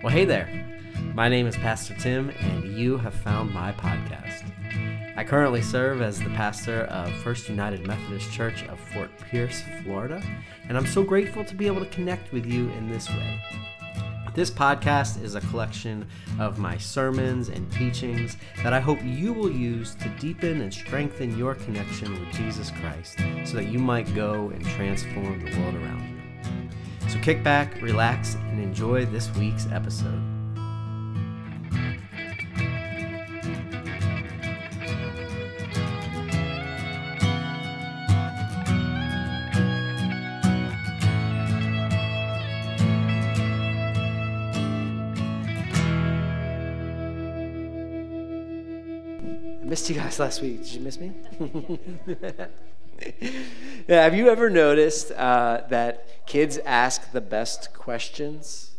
Well, hey there. My name is Pastor Tim, and you have found my podcast. I currently serve as the pastor of First United Methodist Church of Fort Pierce, Florida, and I'm so grateful to be able to connect with you in this way. This podcast is a collection of my sermons and teachings that I hope you will use to deepen and strengthen your connection with Jesus Christ so that you might go and transform the world around you. So kick back, relax, and enjoy this week's episode. I missed you guys last week. Did you miss me? have you ever noticed uh, that kids ask the best questions?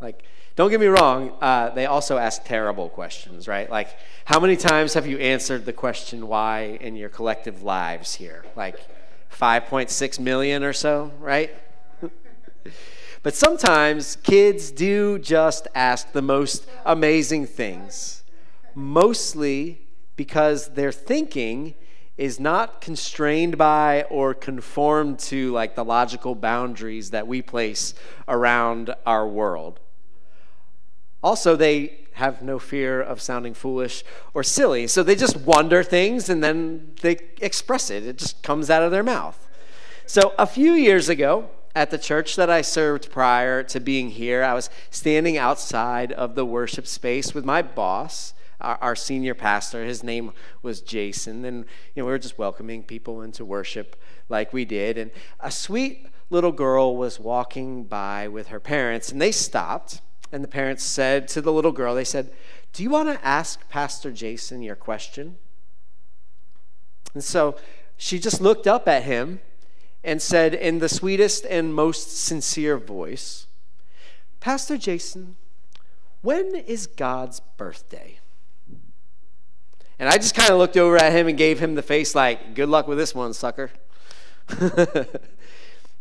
Like, don't get me wrong, uh, they also ask terrible questions, right? Like, how many times have you answered the question why in your collective lives here? Like, 5.6 million or so, right? but sometimes kids do just ask the most amazing things, mostly because their thinking is not constrained by or conformed to like the logical boundaries that we place around our world. Also, they have no fear of sounding foolish or silly. So they just wonder things and then they express it. It just comes out of their mouth. So a few years ago, at the church that I served prior to being here, I was standing outside of the worship space with my boss our, our senior pastor. His name was Jason, and you know we were just welcoming people into worship like we did. And a sweet little girl was walking by with her parents, and they stopped. And the parents said to the little girl, they said, "Do you want to ask Pastor Jason your question?" And so she just looked up at him and said in the sweetest and most sincere voice, Pastor Jason, when is God's birthday? And I just kind of looked over at him and gave him the face like, good luck with this one, sucker.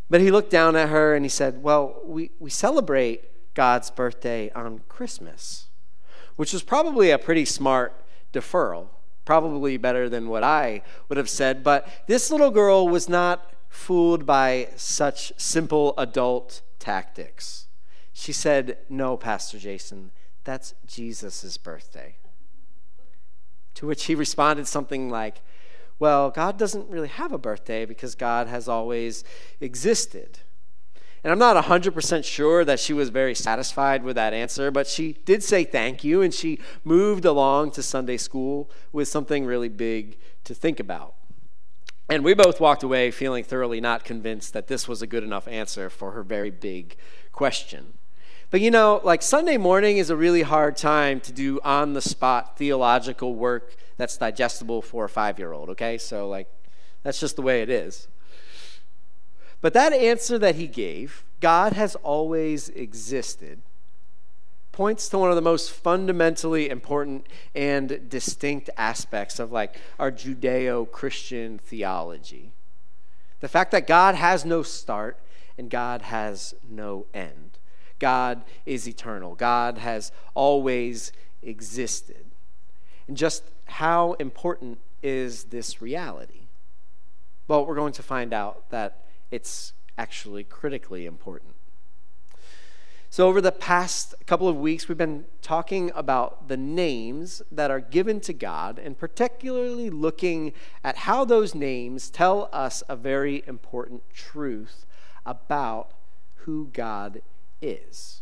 but he looked down at her and he said, Well, we, we celebrate God's birthday on Christmas, which was probably a pretty smart deferral, probably better than what I would have said. But this little girl was not fooled by such simple adult tactics. She said, No, Pastor Jason, that's Jesus' birthday. To which he responded something like, Well, God doesn't really have a birthday because God has always existed. And I'm not 100% sure that she was very satisfied with that answer, but she did say thank you and she moved along to Sunday school with something really big to think about. And we both walked away feeling thoroughly not convinced that this was a good enough answer for her very big question. But you know, like Sunday morning is a really hard time to do on the spot theological work that's digestible for a five year old, okay? So, like, that's just the way it is. But that answer that he gave, God has always existed, points to one of the most fundamentally important and distinct aspects of like our Judeo Christian theology. The fact that God has no start and God has no end. God is eternal. God has always existed. And just how important is this reality? Well, we're going to find out that it's actually critically important. So, over the past couple of weeks, we've been talking about the names that are given to God, and particularly looking at how those names tell us a very important truth about who God is.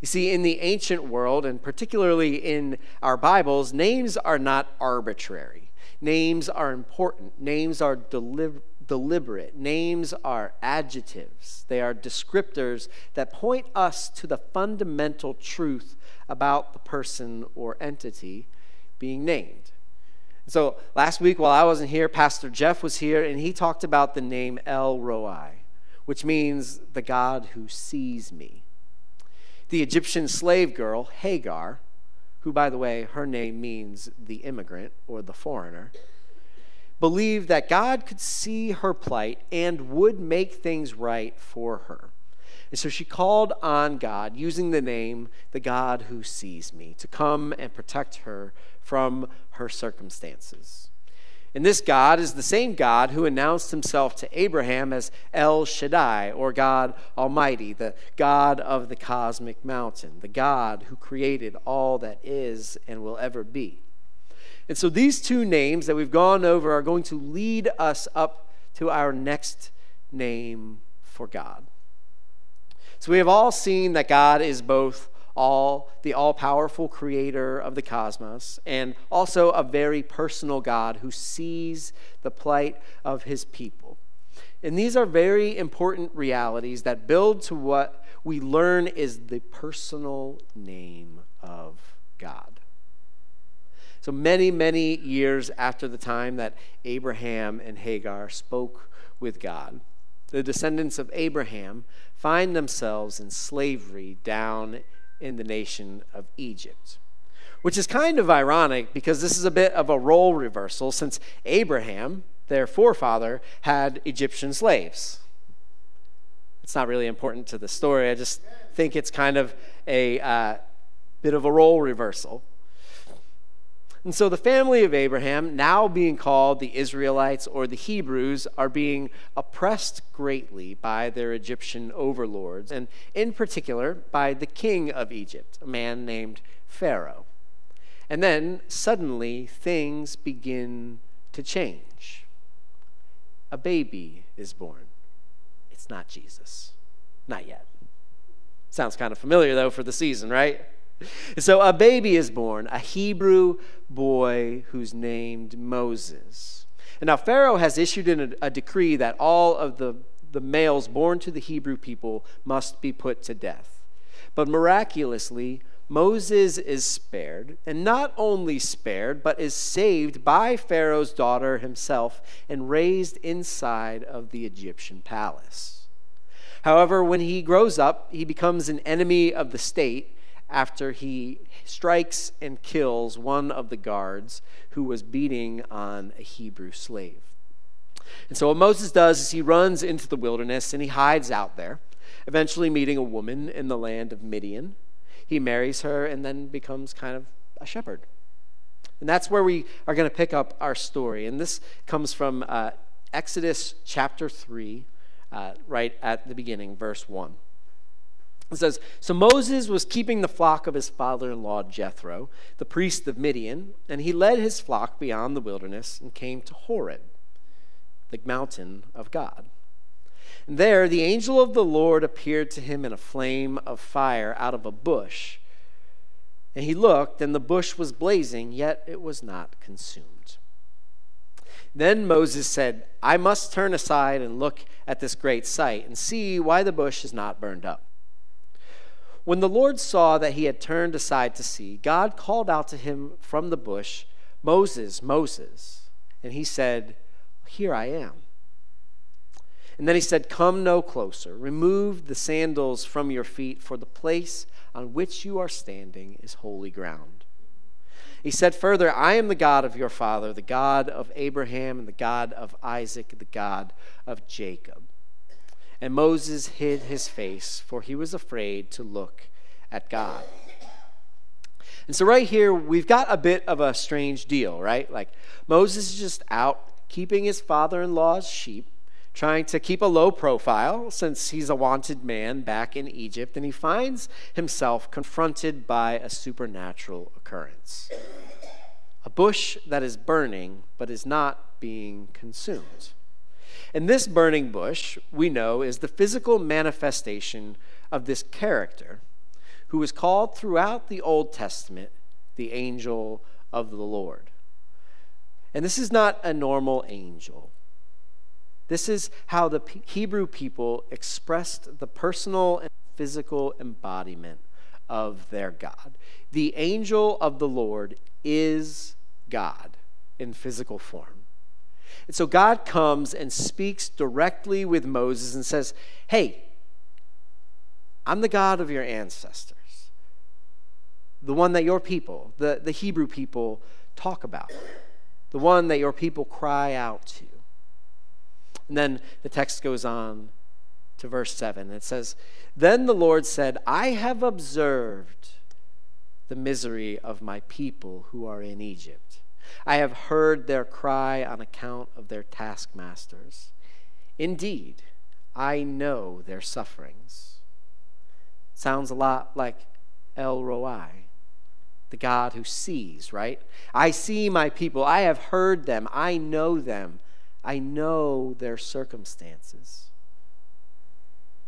You see, in the ancient world, and particularly in our Bibles, names are not arbitrary. Names are important. Names are deliberate deliberate. Names are adjectives, they are descriptors that point us to the fundamental truth about the person or entity being named. So last week, while I wasn't here, Pastor Jeff was here, and he talked about the name El Roi, which means the God who sees me the Egyptian slave girl, Hagar, who, by the way, her name means the immigrant or the foreigner, believed that God could see her plight and would make things right for her. And so she called on God, using the name, the God who sees me, to come and protect her from her circumstances. And this God is the same God who announced himself to Abraham as El Shaddai, or God Almighty, the God of the cosmic mountain, the God who created all that is and will ever be. And so these two names that we've gone over are going to lead us up to our next name for God. So we have all seen that God is both all the all-powerful creator of the cosmos and also a very personal God who sees the plight of his people. And these are very important realities that build to what we learn is the personal name of God. So many, many years after the time that Abraham and Hagar spoke with God, the descendants of Abraham find themselves in slavery down in the nation of Egypt. Which is kind of ironic because this is a bit of a role reversal since Abraham, their forefather, had Egyptian slaves. It's not really important to the story. I just think it's kind of a uh, bit of a role reversal. And so the family of Abraham, now being called the Israelites or the Hebrews, are being oppressed greatly by their Egyptian overlords, and in particular by the king of Egypt, a man named Pharaoh. And then suddenly things begin to change. A baby is born. It's not Jesus. Not yet. Sounds kind of familiar, though, for the season, right? So a baby is born, a Hebrew boy who's named Moses. And now Pharaoh has issued a, a decree that all of the, the males born to the Hebrew people must be put to death. But miraculously, Moses is spared, and not only spared, but is saved by Pharaoh's daughter himself and raised inside of the Egyptian palace. However, when he grows up, he becomes an enemy of the state after he strikes and kills one of the guards who was beating on a Hebrew slave. And so, what Moses does is he runs into the wilderness and he hides out there, eventually meeting a woman in the land of Midian. He marries her and then becomes kind of a shepherd. And that's where we are going to pick up our story. And this comes from uh, Exodus chapter 3, uh, right at the beginning, verse 1. It says, So Moses was keeping the flock of his father in law Jethro, the priest of Midian, and he led his flock beyond the wilderness and came to Horeb, the mountain of God. And there the angel of the Lord appeared to him in a flame of fire out of a bush. And he looked, and the bush was blazing, yet it was not consumed. Then Moses said, I must turn aside and look at this great sight and see why the bush is not burned up. When the Lord saw that he had turned aside to see, God called out to him from the bush, Moses, Moses. And he said, Here I am. And then he said, Come no closer. Remove the sandals from your feet, for the place on which you are standing is holy ground. He said further, I am the God of your father, the God of Abraham, and the God of Isaac, the God of Jacob. And Moses hid his face, for he was afraid to look at God. And so, right here, we've got a bit of a strange deal, right? Like, Moses is just out keeping his father in law's sheep, trying to keep a low profile since he's a wanted man back in Egypt, and he finds himself confronted by a supernatural occurrence a bush that is burning but is not being consumed. And this burning bush, we know, is the physical manifestation of this character who is called throughout the Old Testament the angel of the Lord. And this is not a normal angel. This is how the Hebrew people expressed the personal and physical embodiment of their God. The angel of the Lord is God in physical form. And so God comes and speaks directly with Moses and says, Hey, I'm the God of your ancestors, the one that your people, the, the Hebrew people, talk about, the one that your people cry out to. And then the text goes on to verse 7. It says, Then the Lord said, I have observed the misery of my people who are in Egypt. I have heard their cry on account of their taskmasters. Indeed, I know their sufferings. Sounds a lot like El Roi, the God who sees, right? I see my people. I have heard them. I know them. I know their circumstances.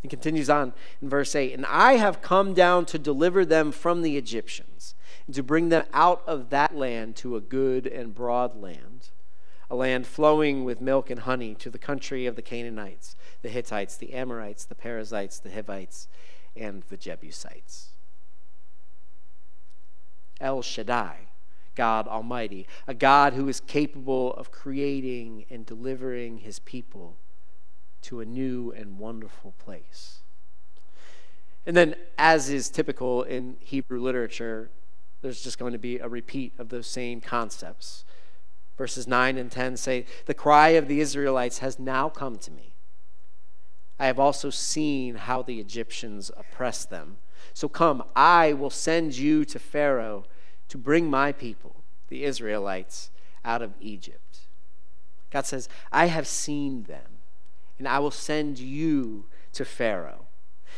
He continues on in verse 8 And I have come down to deliver them from the Egyptians, and to bring them out of that land to a good and broad land, a land flowing with milk and honey, to the country of the Canaanites, the Hittites, the Amorites, the Perizzites, the Hivites, and the Jebusites. El Shaddai, God Almighty, a God who is capable of creating and delivering his people to a new and wonderful place. And then, as is typical in Hebrew literature, there's just going to be a repeat of those same concepts. Verses 9 and 10 say, The cry of the Israelites has now come to me. I have also seen how the Egyptians oppress them. So come, I will send you to Pharaoh to bring my people, the Israelites, out of Egypt. God says, I have seen them and I will send you to Pharaoh.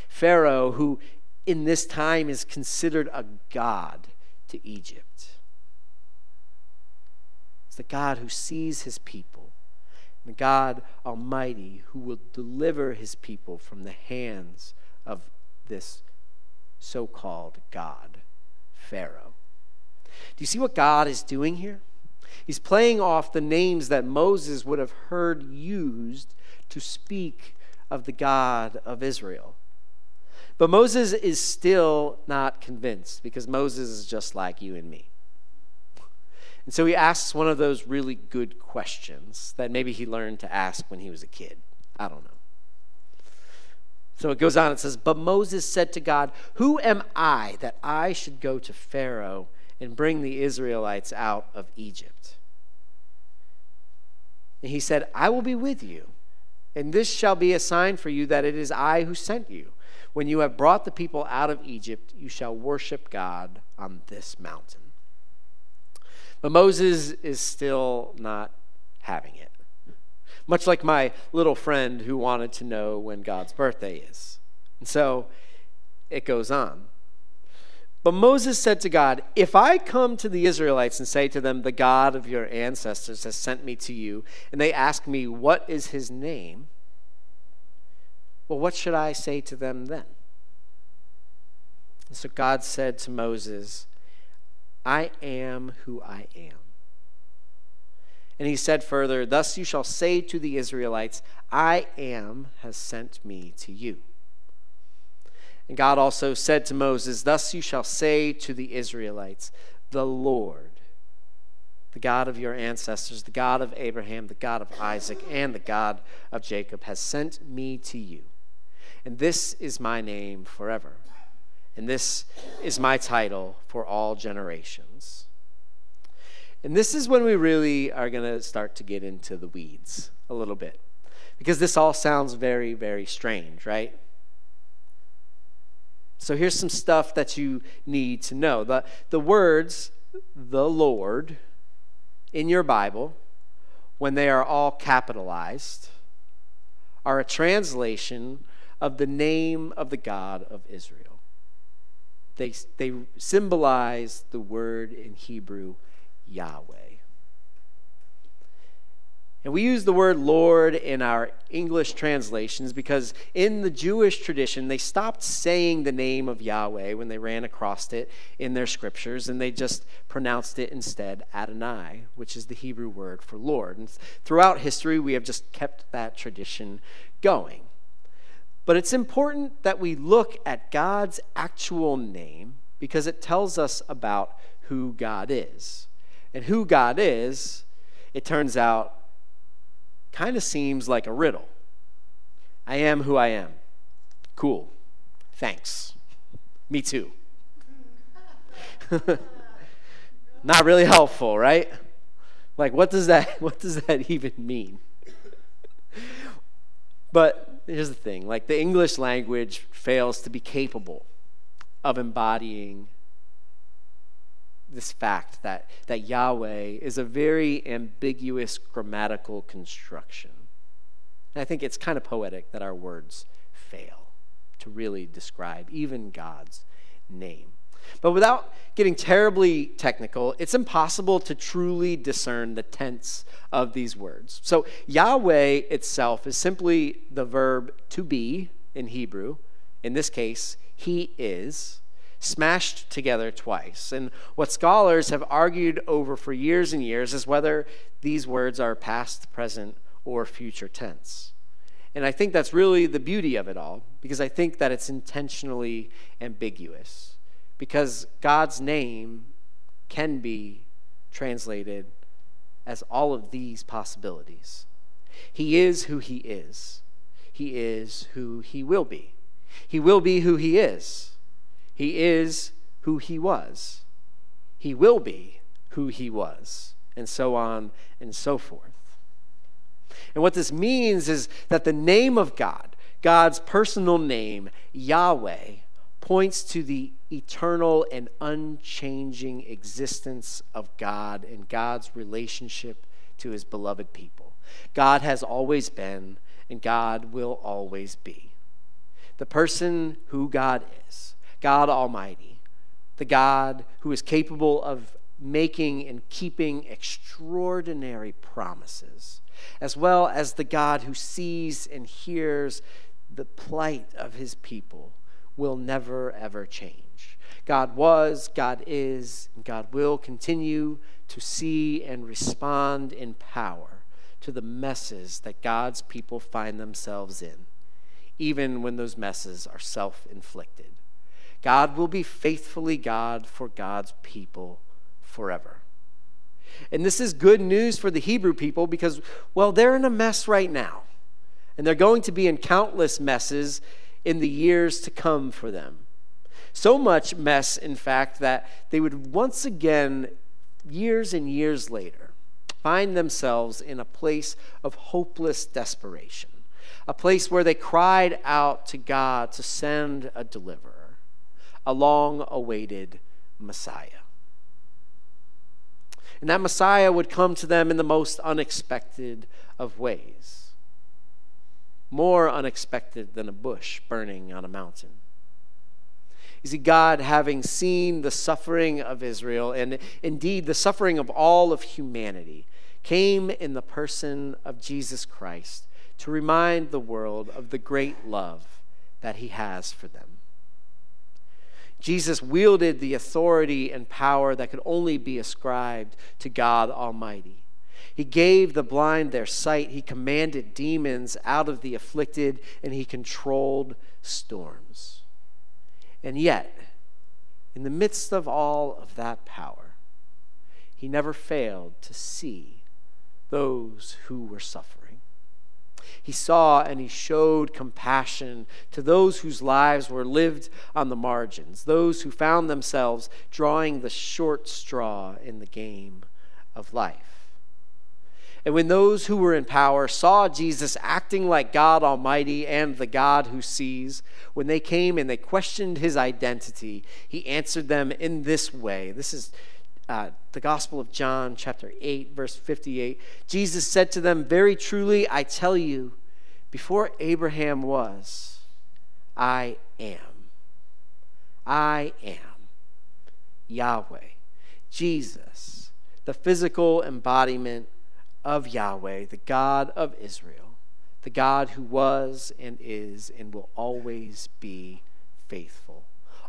Pharaoh, who in this time is considered a god to Egypt. It's the God who sees his people, the God Almighty who will deliver his people from the hands of this so called God, Pharaoh. Do you see what God is doing here? He's playing off the names that Moses would have heard used to speak of the God of Israel. But Moses is still not convinced because Moses is just like you and me. And so he asks one of those really good questions that maybe he learned to ask when he was a kid. I don't know. So it goes on, it says, But Moses said to God, Who am I that I should go to Pharaoh and bring the Israelites out of Egypt? And he said, I will be with you and this shall be a sign for you that it is I who sent you. When you have brought the people out of Egypt, you shall worship God on this mountain. But Moses is still not having it. Much like my little friend who wanted to know when God's birthday is. And so it goes on. But Moses said to God, If I come to the Israelites and say to them, The God of your ancestors has sent me to you, and they ask me, What is his name? Well, what should I say to them then? And so God said to Moses, I am who I am. And he said further, Thus you shall say to the Israelites, I am has sent me to you. And God also said to Moses, Thus you shall say to the Israelites, The Lord, the God of your ancestors, the God of Abraham, the God of Isaac, and the God of Jacob, has sent me to you. And this is my name forever. And this is my title for all generations. And this is when we really are going to start to get into the weeds a little bit. Because this all sounds very, very strange, right? So here's some stuff that you need to know. The, the words, the Lord, in your Bible, when they are all capitalized, are a translation of the name of the God of Israel. They, they symbolize the word in Hebrew, Yahweh. And we use the word Lord in our English translations because in the Jewish tradition, they stopped saying the name of Yahweh when they ran across it in their scriptures, and they just pronounced it instead Adonai, which is the Hebrew word for Lord. And throughout history, we have just kept that tradition going. But it's important that we look at God's actual name because it tells us about who God is. And who God is, it turns out, kind of seems like a riddle. I am who I am. Cool. Thanks. Me too. Not really helpful, right? Like what does that what does that even mean? But here's the thing like the English language fails to be capable of embodying this fact that, that Yahweh is a very ambiguous grammatical construction. And I think it's kind of poetic that our words fail to really describe even God's name. But without getting terribly technical, it's impossible to truly discern the tense of these words. So, Yahweh itself is simply the verb to be in Hebrew. In this case, He is, smashed together twice. And what scholars have argued over for years and years is whether these words are past, present, or future tense. And I think that's really the beauty of it all, because I think that it's intentionally ambiguous because God's name can be translated as all of these possibilities. He is who he is. He is who he will be. He will be who he is. He is who he was. He will be who he was. And so on and so forth. And what this means is that the name of God, God's personal name, Yahweh, points to the eternal and unchanging existence of God and God's relationship to his beloved people. God has always been, and God will always be. The person who God is, God Almighty, the God who is capable of making and keeping extraordinary promises, as well as the God who sees and hears the plight of his people will never, ever change. God was, God is, and God will continue to see and respond in power to the messes that God's people find themselves in, even when those messes are self inflicted. God will be faithfully God for God's people forever. And this is good news for the Hebrew people because, well, they're in a mess right now. And they're going to be in countless messes in the years to come for them. So much mess, in fact, that they would once again, years and years later, find themselves in a place of hopeless desperation, a place where they cried out to God to send a deliverer, a long awaited Messiah. And that Messiah would come to them in the most unexpected of ways more unexpected than a bush burning on a mountain. You see, God, having seen the suffering of Israel and indeed the suffering of all of humanity, came in the person of Jesus Christ to remind the world of the great love that he has for them. Jesus wielded the authority and power that could only be ascribed to God Almighty. He gave the blind their sight. He commanded demons out of the afflicted, and he controlled storms. And yet, in the midst of all of that power, he never failed to see those who were suffering. He saw and he showed compassion to those whose lives were lived on the margins, those who found themselves drawing the short straw in the game of life. And when those who were in power saw Jesus acting like God Almighty and the God who sees, when they came and they questioned his identity, he answered them in this way. This is uh, the Gospel of John, chapter 8, verse 58. Jesus said to them, Very truly, I tell you, before Abraham was, I am. I am Yahweh, Jesus, the physical embodiment of Yahweh, the God of Israel, the God who was and is and will always be faithful,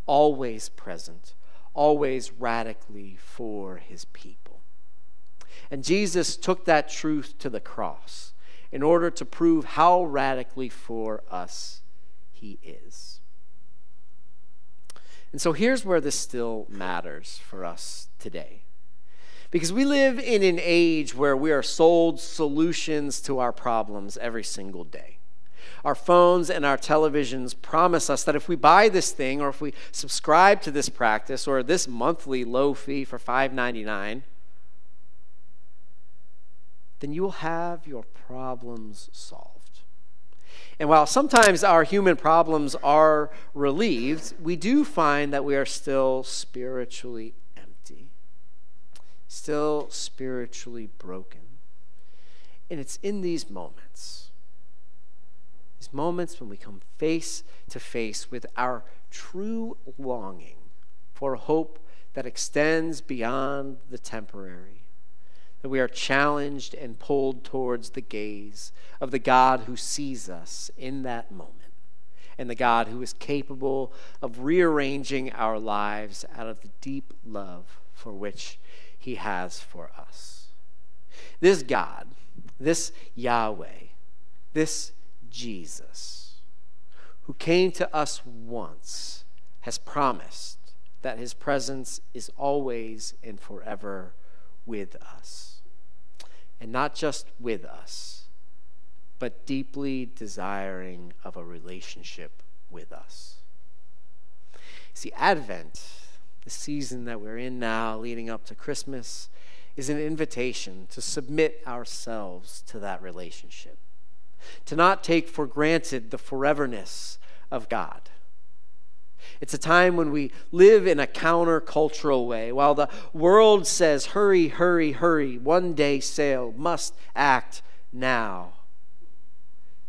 always present, always radically for his people. And Jesus took that truth to the cross in order to prove how radically for us he is. And so here's where this still matters for us today. Because we live in an age where we are sold solutions to our problems every single day. Our phones and our televisions promise us that if we buy this thing or if we subscribe to this practice or this monthly low fee for $5.99, then you will have your problems solved. And while sometimes our human problems are relieved, we do find that we are still spiritually still spiritually broken. And it's in these moments, these moments when we come face to face with our true longing for hope that extends beyond the temporary, that we are challenged and pulled towards the gaze of the God who sees us in that moment and the God who is capable of rearranging our lives out of the deep love for which he has for us. This God, this Yahweh, this Jesus, who came to us once, has promised that his presence is always and forever with us. And not just with us, but deeply desiring of a relationship with us. See, Advent, the season that we're in now, leading up to Christmas, is an invitation to submit ourselves to that relationship, to not take for granted the foreverness of God it's a time when we live in a countercultural way. While the world says, hurry, hurry, hurry, one day sale, must act now.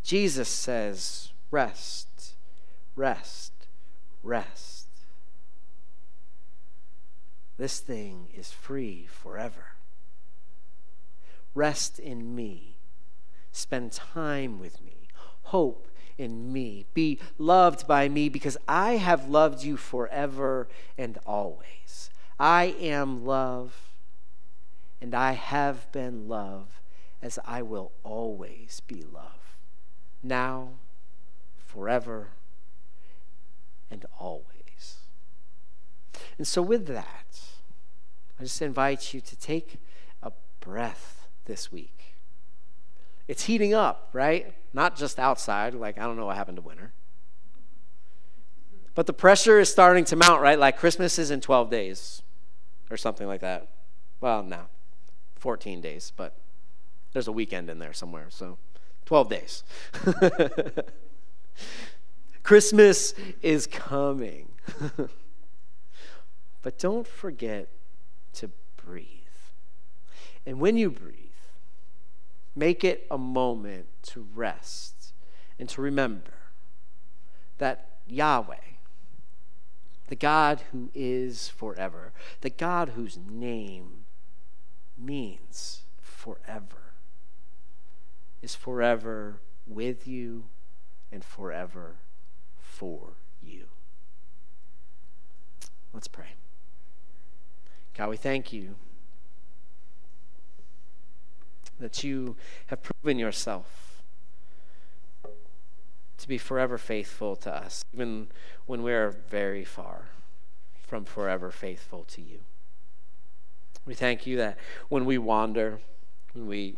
Jesus says, rest, rest, rest. This thing is free forever. Rest in me. Spend time with me. Hope in me. Be loved by me because I have loved you forever and always. I am love, and I have been love, as I will always be love. Now, forever, and always. And so, with that, I just invite you to take a breath this week. It's heating up, right? Not just outside, like I don't know what happened to winter. But the pressure is starting to mount, right? Like Christmas is in 12 days or something like that. Well, no, 14 days, but there's a weekend in there somewhere, so 12 days. Christmas is coming. but don't forget to breathe. And when you breathe, Make it a moment to rest and to remember that Yahweh, the God who is forever, the God whose name means forever, is forever with you and forever for you. Let's pray. God, we thank you that you have proven yourself to be forever faithful to us, even when we are very far from forever faithful to you. We thank you that when we wander, when we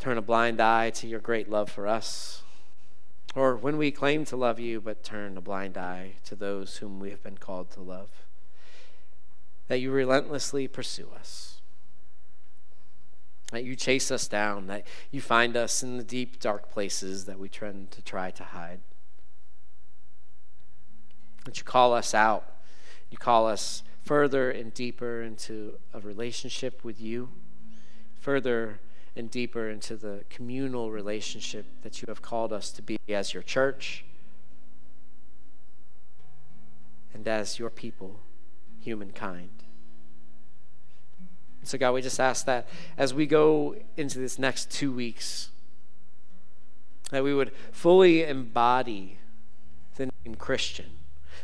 turn a blind eye to your great love for us, or when we claim to love you but turn a blind eye to those whom we have been called to love, that you relentlessly pursue us. That you chase us down, that you find us in the deep, dark places that we tend to try to hide. That you call us out, you call us further and deeper into a relationship with you, further and deeper into the communal relationship that you have called us to be as your church and as your people, humankind. So, God, we just ask that as we go into this next two weeks, that we would fully embody the name Christian,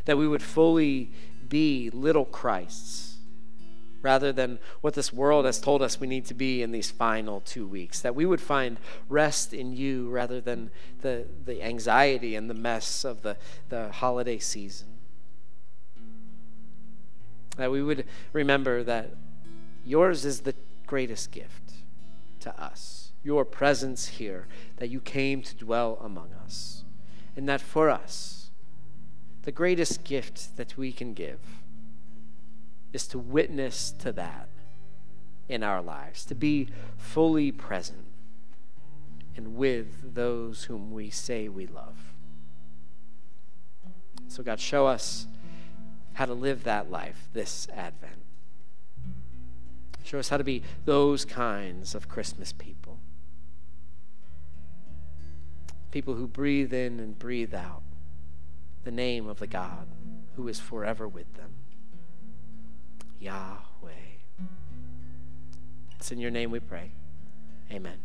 that we would fully be little Christs rather than what this world has told us we need to be in these final two weeks. That we would find rest in you rather than the, the anxiety and the mess of the, the holiday season. That we would remember that Yours is the greatest gift to us, your presence here, that you came to dwell among us. And that for us, the greatest gift that we can give is to witness to that in our lives, to be fully present and with those whom we say we love. So, God, show us how to live that life this Advent. Show us how to be those kinds of Christmas people. People who breathe in and breathe out the name of the God who is forever with them. Yahweh. It's in your name we pray. Amen.